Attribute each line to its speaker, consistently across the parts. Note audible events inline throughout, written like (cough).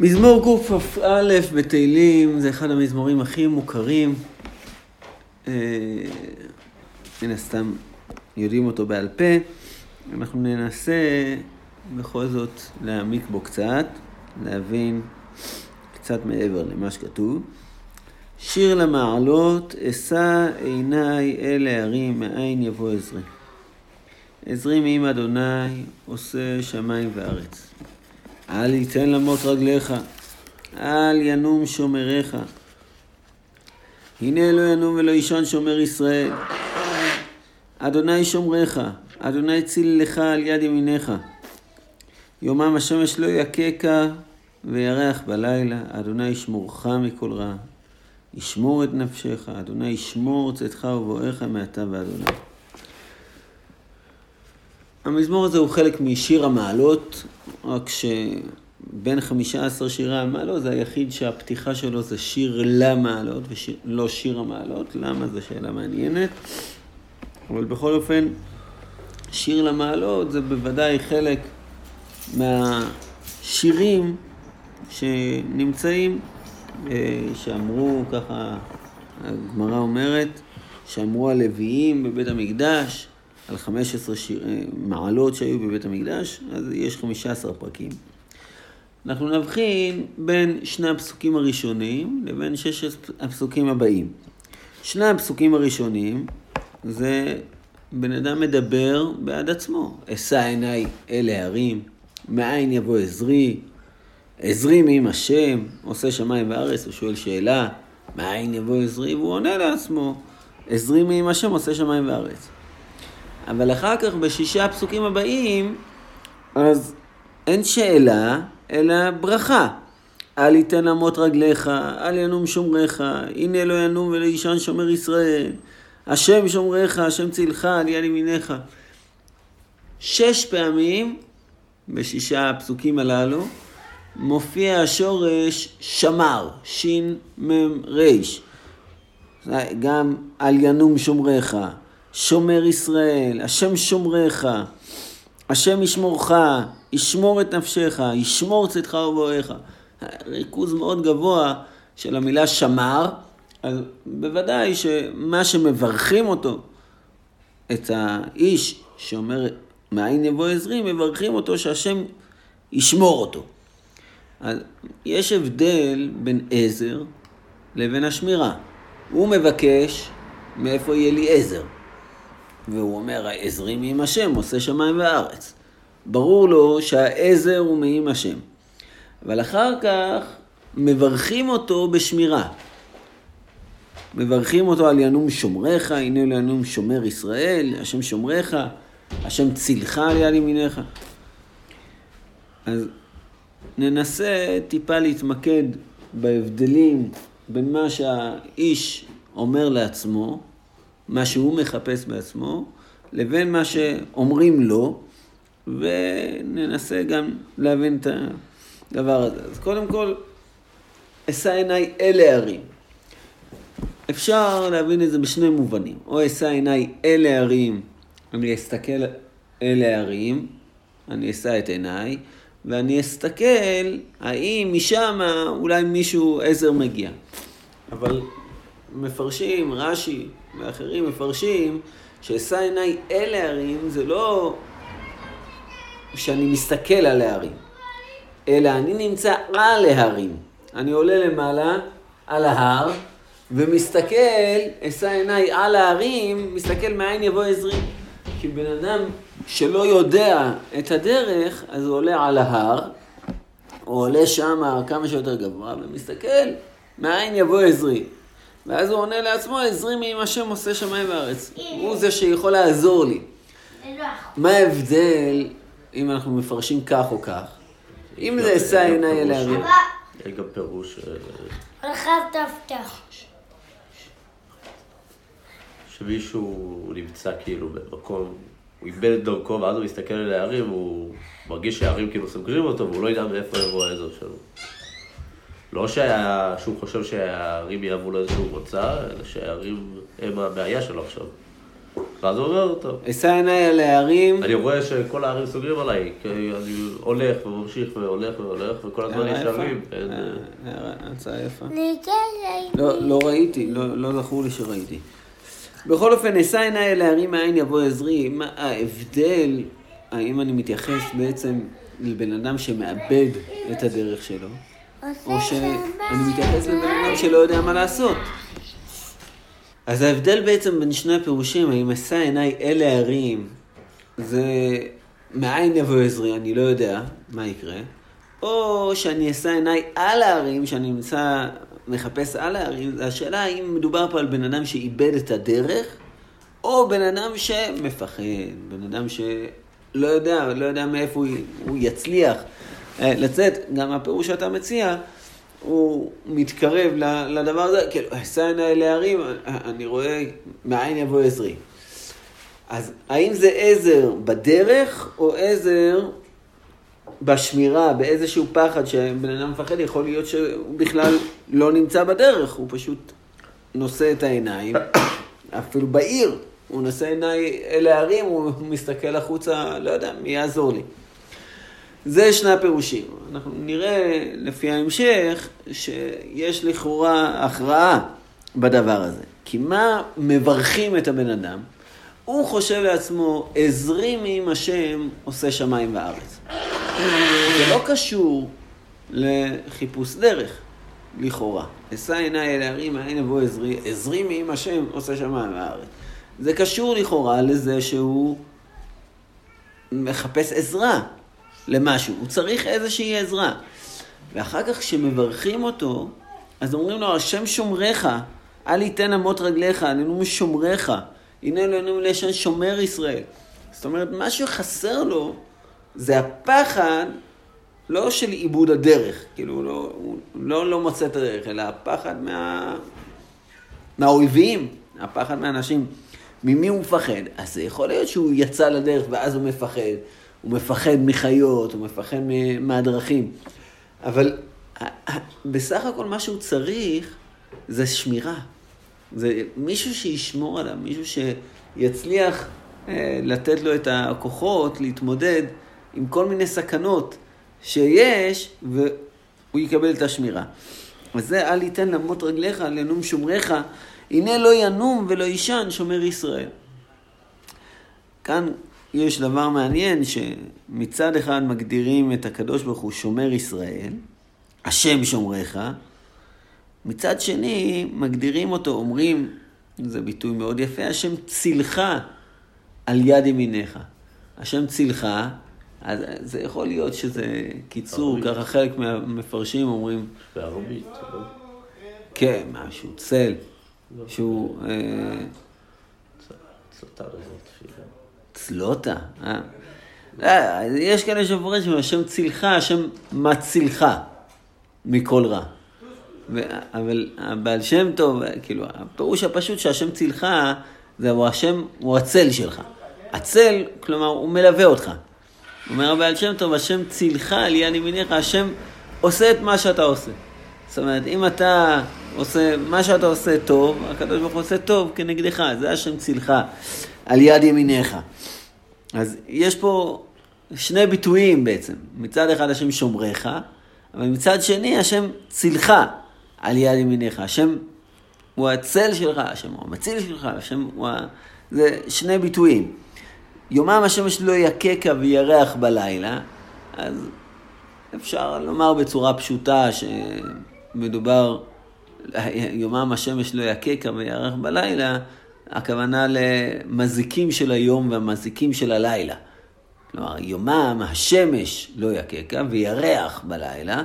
Speaker 1: מזמור קכ"א בתהילים זה אחד המזמורים הכי מוכרים. אה, מן הסתם יודעים אותו בעל פה. אנחנו ננסה בכל זאת להעמיק בו קצת, להבין קצת מעבר למה שכתוב. שיר למעלות, אשא עיניי אל ההרים, מאין יבוא עזרי. עזרי מעם אדוני, עושה שמיים וארץ. אל יתן למות רגליך, אל ינום שומריך. הנה לא ינום ולא יישן שומר ישראל. אדוני שומריך, אדוני ציל לך על יד ימיניך. יומם השמש לא יככה וירח בלילה, אדוני ישמורך מכל רע. ישמור את נפשך, אדוני ישמור צאתך ובואך מעתה ואדוני. המזמור הזה הוא חלק משיר המעלות, רק שבין חמישה עשר שירי המעלות זה היחיד שהפתיחה שלו זה שיר למעלות ולא שיר המעלות. למה? זו שאלה מעניינת. אבל בכל אופן, שיר למעלות זה בוודאי חלק מהשירים שנמצאים, אה, שאמרו ככה, הגמרא אומרת, שאמרו הלוויים בבית המקדש, על 15 שיר, אה, מעלות שהיו בבית המקדש, אז יש 15 פרקים. אנחנו נבחין בין שני הפסוקים הראשונים לבין ששת הפסוקים הבאים. שני הפסוקים הראשונים זה בן אדם מדבר בעד עצמו. אשא עיניי אל ההרים, מאין יבוא עזרי, עזרי מעם השם, עושה שמיים וארץ, הוא שואל שאלה, מאין יבוא עזרי? והוא עונה לעצמו, עזרי מעם השם עושה שמיים וארץ. אבל אחר כך בשישה הפסוקים הבאים, אז אין שאלה, אלא ברכה. אל יתן אמות רגליך, אל ינום שומריך, הנה לא ינום ולא יישן שומר ישראל. השם שומריך, השם צילך על יד. שש פעמים בשישה הפסוקים הללו מופיע השורש שמר, ריש. גם על ינום שומריך, שומר ישראל, השם שומריך, השם ישמורך, ישמור את נפשך, ישמור צאתך ובואך. ריכוז מאוד גבוה של המילה שמר, אז בוודאי שמה שמברכים אותו, את האיש שאומר מאין יבוא עזרי, מברכים אותו שהשם ישמור אותו. אז יש הבדל בין עזר לבין השמירה. הוא מבקש מאיפה יהיה לי עזר. והוא אומר, העזרי מעם השם, עושה שמיים וארץ. ברור לו שהעזר הוא מעם השם. אבל אחר כך מברכים אותו בשמירה. מברכים אותו על ינום שומריך, הנה לינום שומר ישראל, השם שומריך, השם צילך על יד ימיניך. אז ננסה טיפה להתמקד בהבדלים בין מה שהאיש אומר לעצמו מה שהוא מחפש בעצמו, לבין מה שאומרים לו, וננסה גם להבין את הדבר הזה. אז קודם כל, אשא עיניי אל ההרים. אפשר להבין את זה בשני מובנים. או אשא עיניי אל ההרים, אני אסתכל אל ההרים, אני אשא את עיניי, ואני אסתכל האם משם אולי מישהו עזר מגיע. אבל מפרשים, רש"י ואחרים מפרשים, שאשא עיניי אל ההרים זה לא שאני מסתכל על ההרים, אלא אני נמצא על ההרים. אני עולה למעלה על ההר ומסתכל, אשא עיניי על ההרים, מסתכל מאין יבוא עזרי. כי בן אדם שלא יודע את הדרך, אז הוא עולה על ההר, הוא עולה שם כמה שיותר גבוה, ומסתכל מאין יבוא עזרי. ואז הוא עונה לעצמו, עזרי מעם השם עושה שמיים וארץ. הוא זה שיכול לעזור לי. מה ההבדל אם אנחנו מפרשים כך או כך? אם זה אשא עיניי אל.
Speaker 2: יש גם פירוש...
Speaker 3: רחב תפתח.
Speaker 2: שמישהו נמצא כאילו במקום, הוא איבד את דרכו ואז הוא מסתכל על ההרים, הוא מרגיש שההרים כאילו סוגרים אותו והוא לא יודע מאיפה יבוא העזר שלו. לא שהיה, שהוא חושב שההרים יהוו לו איזשהו מוצא, אלא שההרים הם הבעיה שלו עכשיו. ואז הוא אומר, טוב.
Speaker 1: אשא עיניי על ההרים.
Speaker 2: אני רואה שכל הערים סוגרים עליי, כי אני הולך וממשיך והולך והולך, וכל הזמן. אין, אה,
Speaker 1: הערה- הצעה יפה.
Speaker 3: ניתן
Speaker 1: לא, לא ראיתי, לא, לא זכור לי שראיתי. בכל אופן, אשא עיניי אל ההרים מאין יבוא עזרי. מה ההבדל, האם אני מתייחס בעצם לבן אדם שמאבד את הדרך שלו, או שאני מתייחס לבן אדם שלא יודע מה לעשות. אז ההבדל בעצם בין שני הפירושים, האם אשא עיניי אל ההרים, זה מאין יבוא עזרי, אני לא יודע מה יקרה, או שאני אשא עיניי על ההרים, שאני נמצא, מחפש על ההרים, השאלה האם מדובר פה על בן אדם שאיבד את הדרך, או בן אדם שמפחד, בן אדם שלא יודע, לא יודע מאיפה הוא, הוא יצליח לצאת, גם הפירוש שאתה מציע, הוא מתקרב לדבר הזה, כאילו, אשא עיניי להרים, אני רואה מאין יבוא עזרי. אז האם זה עזר בדרך, או עזר בשמירה, באיזשהו פחד שבן אדם מפחד, יכול להיות שהוא בכלל לא נמצא בדרך, הוא פשוט נושא את העיניים, אפילו בעיר, הוא נושא עיניי אל ההרים, הוא מסתכל החוצה, לא יודע, מי יעזור לי. זה שני הפירושים. אנחנו נראה לפי ההמשך שיש לכאורה הכרעה בדבר הזה. כי מה מברכים את הבן אדם? הוא חושב לעצמו, עזרי מעם השם עושה שמיים וארץ. זה לא קשור לחיפוש דרך, לכאורה. אשא עיניי אל ההרים, מאין יבוא עזרי, עזרי מעם השם עושה שמיים וארץ. זה קשור לכאורה לזה שהוא מחפש עזרה למשהו, הוא צריך איזושהי עזרה. ואחר כך כשמברכים אותו, אז אומרים לו, השם שומריך, אל יתן אמות רגליך, הננו שומריך, הנה אלוהינו לשם שומר ישראל. זאת אומרת, מה שחסר לו זה הפחד, לא של עיבוד הדרך, כאילו הוא לא, הוא לא, לא מוצא את הדרך, אלא הפחד מה, מהאויבים, הפחד מהאנשים. ממי הוא מפחד? אז זה יכול להיות שהוא יצא לדרך ואז הוא מפחד. הוא מפחד מחיות, הוא מפחד מהדרכים. אבל ה- ה- בסך הכל מה שהוא צריך זה שמירה. זה מישהו שישמור עליו, מישהו שיצליח אה, לתת לו את הכוחות להתמודד עם כל מיני סכנות שיש, והוא יקבל את השמירה. אז זה אל יתן למות רגליך, לנום שומריך, הנה לא ינום ולא יישן שומר ישראל. כאן יש דבר מעניין, שמצד אחד מגדירים את הקדוש ברוך הוא שומר ישראל, השם שומריך, מצד שני מגדירים אותו, אומרים, זה ביטוי מאוד יפה, השם צילך על יד ימיניך. השם צילך, אז זה יכול להיות שזה קיצור,
Speaker 2: ערבית.
Speaker 1: ככה חלק מהמפרשים אומרים,
Speaker 2: בערבית, לא?
Speaker 1: כן, משהו, צל, שהוא אה,
Speaker 2: צלטה הזאת, תפילה.
Speaker 1: צלוטה, אה? אה, יש כאלה שמפרשים, השם צילך, השם מצילך מכל רע. ו- אבל הבעל שם טוב, כאילו, הפירוש הפשוט שהשם צילך, זה הוא השם, הוא הצל שלך. הצל, כלומר, הוא מלווה אותך. אומר הבעל שם טוב, השם צילך על יד ימיניך, השם עושה את מה שאתה עושה. זאת אומרת, אם אתה עושה, מה שאתה עושה טוב, הקדוש ברוך הוא עושה טוב כנגדך, זה השם צילך על יד ימיניך. אז יש פה שני ביטויים בעצם. מצד אחד השם שומריך, אבל מצד שני השם צילך על יד ימיניך. השם הוא הצל שלך, השם הוא המציל שלך, השם הוא ה... זה שני ביטויים. יומם השמש לא יככה וירח בלילה, אז אפשר לומר בצורה פשוטה שמדובר, יומם השמש לא יככה וירח בלילה, הכוונה למזיקים של היום והמזיקים של הלילה. כלומר, יומם השמש לא יככה וירח בלילה.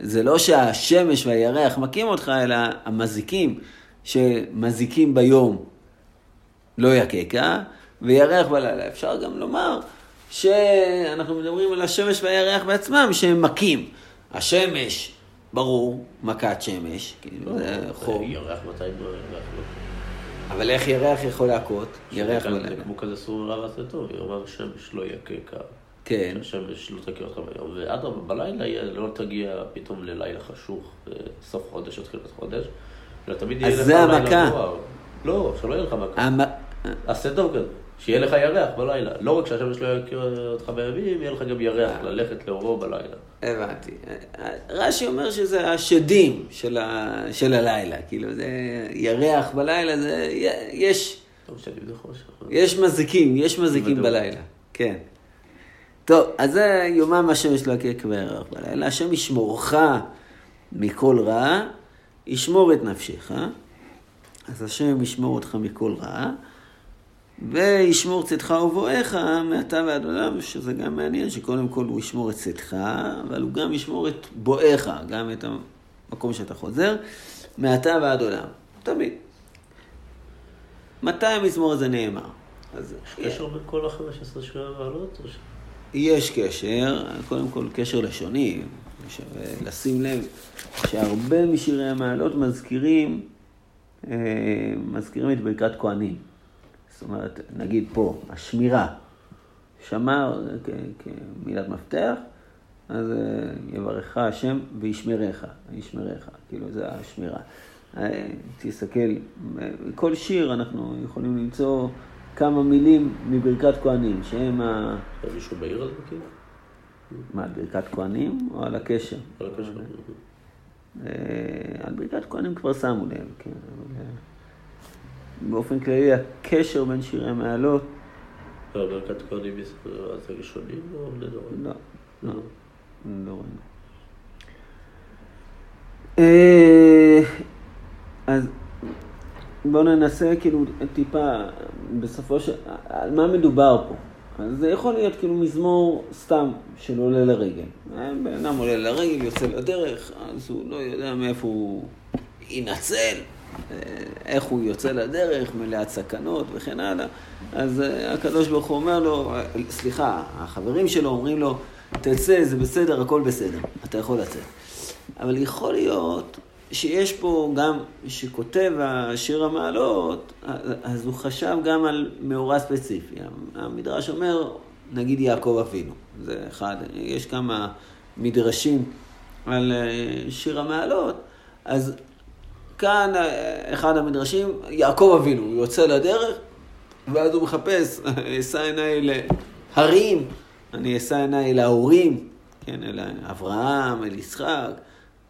Speaker 1: זה לא שהשמש והירח מכים אותך, אלא המזיקים שמזיקים ביום לא יככה, וירח בלילה. אפשר גם לומר שאנחנו מדברים על השמש והירח בעצמם שהם מכים. השמש, ברור, מכת שמש, כאילו זה חום.
Speaker 2: ירח מתי ירח לא?
Speaker 1: אבל איך ירח יכול להכות? ירח
Speaker 2: זה
Speaker 1: בלילה.
Speaker 2: כמו כזה סור רע ועשה טוב, יאמר השמש לא יכה
Speaker 1: כן.
Speaker 2: השמש לא תכה אותך ביום, ואדרבה, בלילה לא תגיע פתאום ללילה חשוך, בסוף חודש או תחילת חודש, אלא תמיד
Speaker 1: אז
Speaker 2: יהיה לך
Speaker 1: זה
Speaker 2: לילה
Speaker 1: המכה.
Speaker 2: מואר. לא, שלא יהיה לך מכה. עשה טוב כזה, שיהיה לך ירח בלילה. לא רק שהשמש לא יכיר אותך בימים, יהיה לך גם ירח ללכת לאורו בלילה.
Speaker 1: הבנתי. רש"י אומר שזה השדים של, ה... של הלילה. כאילו, זה ירח בלילה, זה... יש...
Speaker 2: טוב.
Speaker 1: יש מזיקים, יש מזיקים. בלילה. כן. טוב, אז זה יומם השם יש לו כירח בלילה. השם ישמורך מכל רע, ישמור את נפשך. אז השם ישמור אותך מכל רע, וישמור צאתך ובואך מעתה ועד עולם, שזה גם מעניין, שקודם כל הוא ישמור את צאתך, אבל הוא גם ישמור את בואך, גם את המקום שאתה חוזר, מעתה ועד עולם. תמיד. מתי המזמור הזה נאמר? אז
Speaker 2: יש קשר בין כל ה-15 שירי המעלות? או ש-
Speaker 1: יש קשר, קודם כל קשר לשוני, שווה לשים לב שהרבה משירי המעלות מזכירים, אה, מזכירים את ברכת כהנים. זאת אומרת, נגיד פה, השמירה, שמר כמילת מפתח, אז אה, יברכך השם וישמרך, ישמרך, כאילו זה השמירה. אה, תסתכל, אה, כל שיר אנחנו יכולים למצוא כמה מילים מברכת כהנים, שהם ה...
Speaker 2: מישהו בעיר הזה כאילו?
Speaker 1: מה, על ברכת כהנים או על הקשר?
Speaker 2: על הקשר.
Speaker 1: על ברכת כהנים כבר שמו לב, כן. באופן כללי, הקשר בין שירי המעלות,
Speaker 2: לא, ברכת כהנים אז זה ראשונים או בני דורון?
Speaker 1: לא, לא, לא ראינו. אה, אז בואו ננסה כאילו טיפה, בסופו של... על מה מדובר פה? אז זה יכול להיות כאילו מזמור סתם של עולה לרגל. בן אדם עולה לרגל, יוצא לדרך, אז הוא לא יודע מאיפה הוא ינצל, אה, איך הוא יוצא לדרך, מלאת סכנות וכן הלאה. אז אה, הקדוש ברוך הוא אומר לו, אה, סליחה, החברים שלו אומרים לו, תצא, זה בסדר, הכל בסדר, אתה יכול לצאת. אבל יכול להיות שיש פה גם, שכותב השיר המעלות, אז הוא חשב גם על מאורע ספציפי. המדרש אומר, נגיד יעקב אבינו. זה אחד, יש כמה מדרשים על אה, שיר המעלות, אז כאן אה, אחד המדרשים, יעקב אבינו, הוא יוצא לדרך, ואז הוא מחפש, אשא עיניי להרים, אני אשא עיניי להורים, כן, אל אברהם, אל יצחק.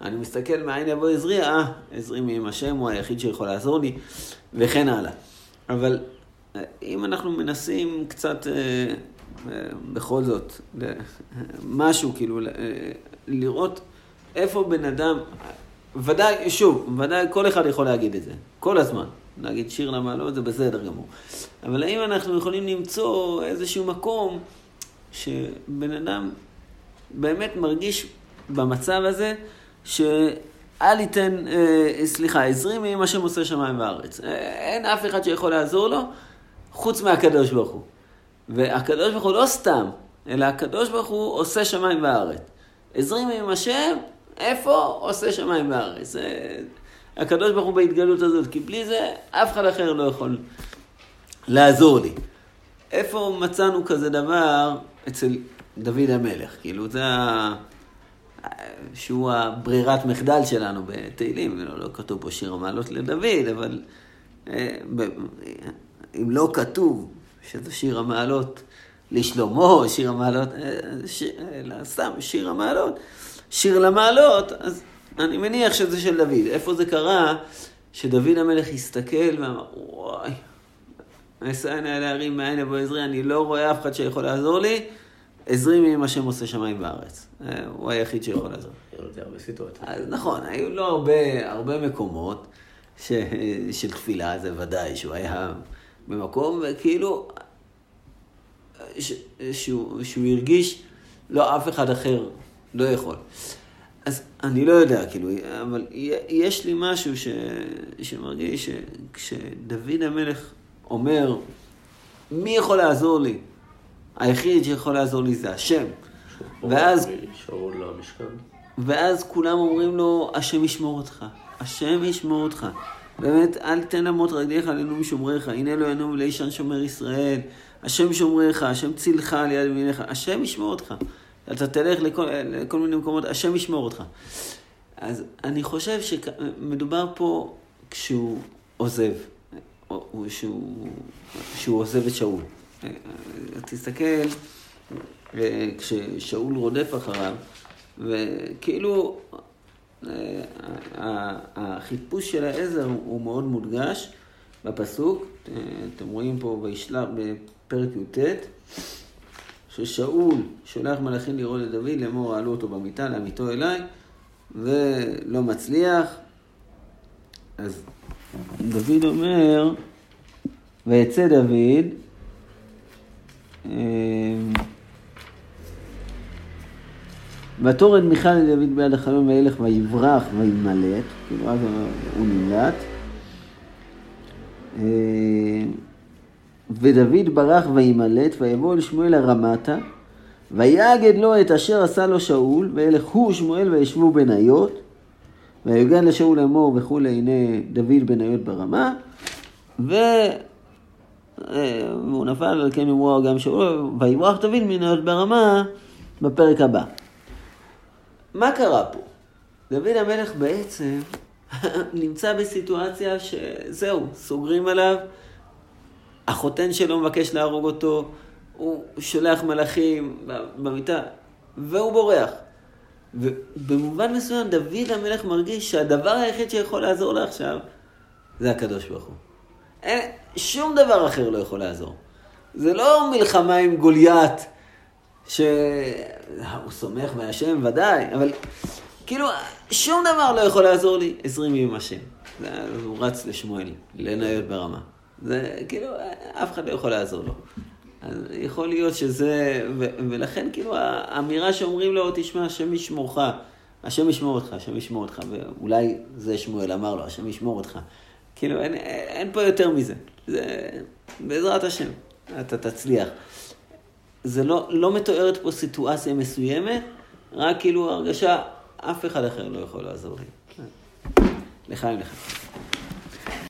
Speaker 1: אני מסתכל מאין יבוא עזרי, אה, עזרי מעם השם, הוא היחיד שיכול לעזור לי, וכן הלאה. אבל אה, אם אנחנו מנסים קצת, אה, אה, בכל זאת, משהו, כאילו, אה, לראות איפה בן אדם, ודאי, שוב, ודאי כל אחד יכול להגיד את זה, כל הזמן. להגיד שיר למעלות זה בסדר גמור. אבל האם אנחנו יכולים למצוא איזשהו מקום שבן אדם באמת מרגיש במצב הזה, שאל ייתן, אה, סליחה, עזרי השם עושה שמיים וארץ. אה, אין אף אחד שיכול לעזור לו, חוץ מהקדוש ברוך הוא. והקדוש ברוך הוא לא סתם, אלא הקדוש ברוך הוא עושה שמיים וארץ. עזרי מעם השם, איפה? עושה שמיים וארץ. אה, הקדוש ברוך הוא בהתגלות הזאת, כי בלי זה אף אחד אחר לא יכול לעזור לי. איפה מצאנו כזה דבר אצל דוד המלך? כאילו, זה ה... שהוא הברירת מחדל שלנו בתהילים, לא, לא כתוב פה שיר המעלות לדוד, אבל אה, אם לא כתוב שזה שיר המעלות לשלמה, שיר המעלות, אה, ש... אלא סתם שיר המעלות, שיר למעלות, אז אני מניח שזה של דוד. איפה זה קרה שדוד המלך הסתכל ואמר, וואי, עיני אל ההרים מאין יבוא עזרי, אני לא רואה אף אחד שיכול לעזור לי, עזרי מעם השם עושה שמיים וארץ. אה, הוא היחיד שיכול לעזור. אז נכון, היו לו הרבה, הרבה מקומות ש, של תפילה, זה ודאי, שהוא היה במקום, וכאילו, ש, שהוא, שהוא הרגיש, לא, אף אחד אחר לא יכול. אז אני לא יודע, כאילו, אבל יש לי משהו ש, שמרגיש שכשדוד המלך אומר, מי יכול לעזור לי? היחיד שיכול לעזור לי זה השם. ואז. ואז כולם אומרים לו, השם ישמור אותך, השם ישמור אותך. באמת, אל תן למות רגליך עלינו משומריך, הנה אלוהינו ולאישן שומר ישראל, השם שומריך, השם צילך על יד ימיניך, השם ישמור אותך. אתה תלך לכל, לכל מיני מקומות, השם ישמור אותך. אז אני חושב שמדובר פה כשהוא עוזב. הוא שהוא, שהוא עוזב את שאול. אה, תסתכל, אה, כששאול רודף אחריו, וכאילו החיפוש של העזר הוא מאוד מודגש בפסוק. אתם רואים פה בפרק י"ט, ששאול שולח מלאכים לראות את דוד, לאמור העלו אותו במיטה, להמיתו אליי, ולא מצליח. אז דוד אומר, ויצא דוד, אמ, ותורד מיכל לדוד ביד החלום וילך ויברח וימלט, כאילו אז הוא נמלט. ודוד ברח וימלט, ויבוא אל שמואל הרמתה, ויגד לו את אשר עשה לו שאול, וילך הוא שמואל וישבו בניות, ויגד לשאול לאמור וכולי, הנה דוד בניות ברמה, ו... אה, והוא נפל על כן יאמרו גם שאול, ויברח דוד מניות ברמה בפרק הבא. מה קרה פה? דוד המלך בעצם (laughs) נמצא בסיטואציה שזהו, סוגרים עליו, החותן שלו מבקש להרוג אותו, הוא שולח מלאכים במיטה, והוא בורח. ובמובן מסוים דוד המלך מרגיש שהדבר היחיד שיכול לעזור לו עכשיו זה הקדוש ברוך הוא. אין, שום דבר אחר לא יכול לעזור. זה לא מלחמה עם גוליית, שהוא סומך מהשם ודאי, אבל כאילו שום דבר לא יכול לעזור לי עשרים ימים השם. הוא רץ לשמואל, לניות ברמה. זה כאילו, אף אחד לא יכול לעזור לו. אז יכול להיות שזה, ו, ולכן כאילו האמירה שאומרים לו, תשמע, השם ישמורך, השם ישמור אותך, השם ישמור אותך, ואולי זה שמואל אמר לו, השם ישמור אותך. כאילו, אין, אין פה יותר מזה. זה בעזרת השם, אתה תצליח. זה לא, לא מתוארת פה סיטואציה מסוימת, רק כאילו הרגשה, אף אחד אחר לא יכול לעזור לי. לחיים לך.